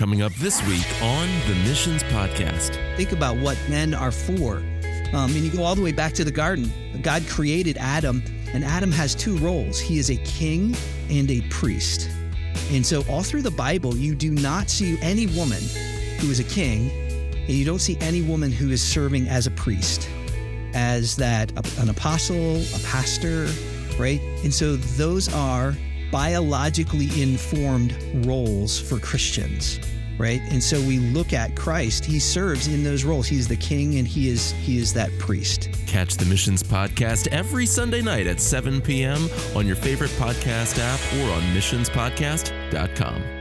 Coming up this week on the Missions Podcast. Think about what men are for. Um, and you go all the way back to the garden. God created Adam, and Adam has two roles he is a king and a priest. And so, all through the Bible, you do not see any woman who is a king, and you don't see any woman who is serving as a priest, as that an apostle, a pastor, right? And so, those are biologically informed roles for Christians, right? And so we look at Christ, he serves in those roles. He's the king and he is he is that priest. Catch the Missions podcast every Sunday night at 7 p.m. on your favorite podcast app or on missionspodcast.com.